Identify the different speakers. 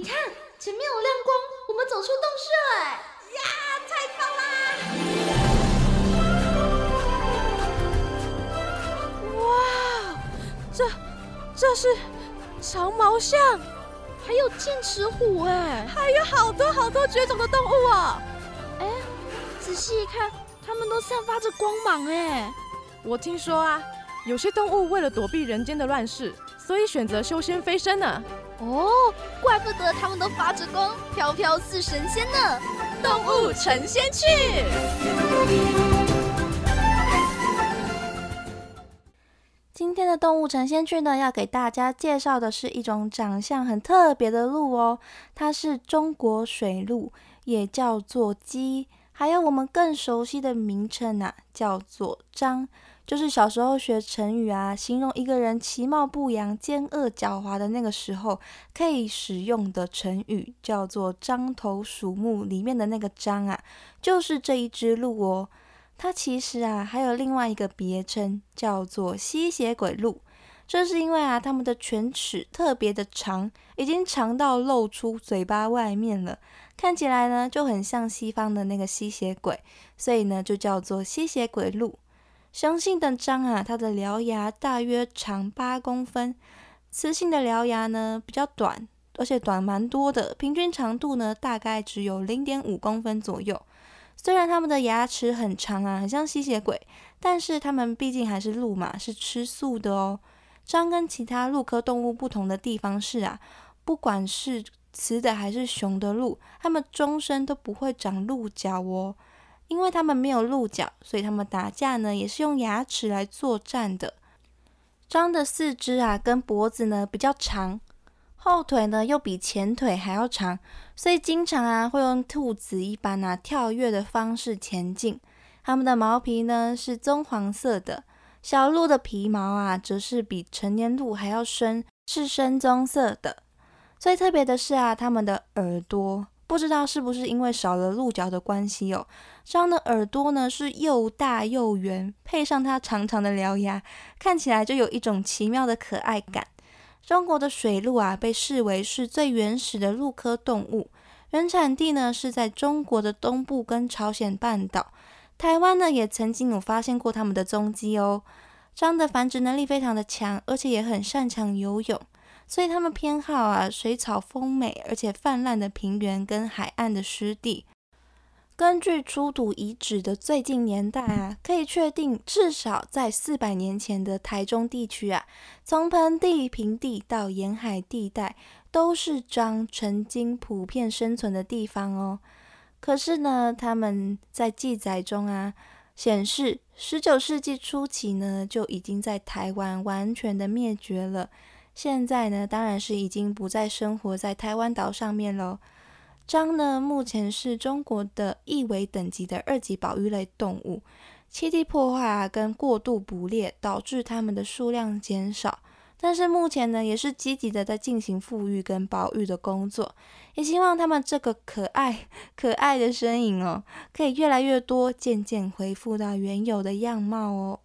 Speaker 1: 你看前面有亮光，我们走出洞穴哎！
Speaker 2: 呀，太棒
Speaker 3: 啦！哇，这这是长毛象，
Speaker 1: 还有剑齿虎哎，
Speaker 3: 还有好多好多绝种的动物哦！
Speaker 1: 哎，仔细一看，它们都散发着光芒哎！
Speaker 3: 我听说啊，有些动物为了躲避人间的乱世。所以选择修仙飞升呢？
Speaker 1: 哦，怪不得他们都发着光，飘飘似神仙呢！
Speaker 3: 动物成仙去。
Speaker 4: 今天的动物成仙去呢，要给大家介绍的是一种长相很特别的鹿哦，它是中国水鹿，也叫做鸡，还有我们更熟悉的名称啊，叫做张。就是小时候学成语啊，形容一个人其貌不扬、奸恶狡猾的那个时候，可以使用的成语叫做“獐头鼠目”。里面的那个“獐”啊，就是这一只鹿哦。它其实啊，还有另外一个别称，叫做吸血鬼鹿。这是因为啊，它们的犬齿特别的长，已经长到露出嘴巴外面了，看起来呢就很像西方的那个吸血鬼，所以呢就叫做吸血鬼鹿。雄性的獐啊，它的獠牙大约长八公分，雌性的獠牙呢比较短，而且短蛮多的，平均长度呢大概只有零点五公分左右。虽然它们的牙齿很长啊，很像吸血鬼，但是它们毕竟还是鹿嘛，是吃素的哦。獐跟其他鹿科动物不同的地方是啊，不管是雌的还是雄的鹿，它们终身都不会长鹿角哦。因为它们没有鹿角，所以它们打架呢也是用牙齿来作战的。獐的四肢啊跟脖子呢比较长，后腿呢又比前腿还要长，所以经常啊会用兔子一般啊跳跃的方式前进。它们的毛皮呢是棕黄色的，小鹿的皮毛啊则是比成年鹿还要深，是深棕色的。最特别的是啊，它们的耳朵。不知道是不是因为少了鹿角的关系哦，獐的耳朵呢是又大又圆，配上它长长的獠牙，看起来就有一种奇妙的可爱感。中国的水鹿啊，被视为是最原始的鹿科动物，原产地呢是在中国的东部跟朝鲜半岛，台湾呢也曾经有发现过它们的踪迹哦。獐的繁殖能力非常的强，而且也很擅长游泳。所以他们偏好啊水草丰美而且泛滥的平原跟海岸的湿地。根据出土遗址的最近年代啊，可以确定至少在四百年前的台中地区啊，从盆地、平地到沿海地带，都是獐曾经普遍生存的地方哦。可是呢，他们在记载中啊显示，十九世纪初期呢就已经在台湾完全的灭绝了。现在呢，当然是已经不再生活在台湾岛上面喽。獐呢，目前是中国的一维等级的二级保育类动物，栖地破坏啊跟过度捕猎导致它们的数量减少。但是目前呢，也是积极的在进行复育跟保育的工作，也希望它们这个可爱可爱的身影哦，可以越来越多，渐渐恢复到原有的样貌哦。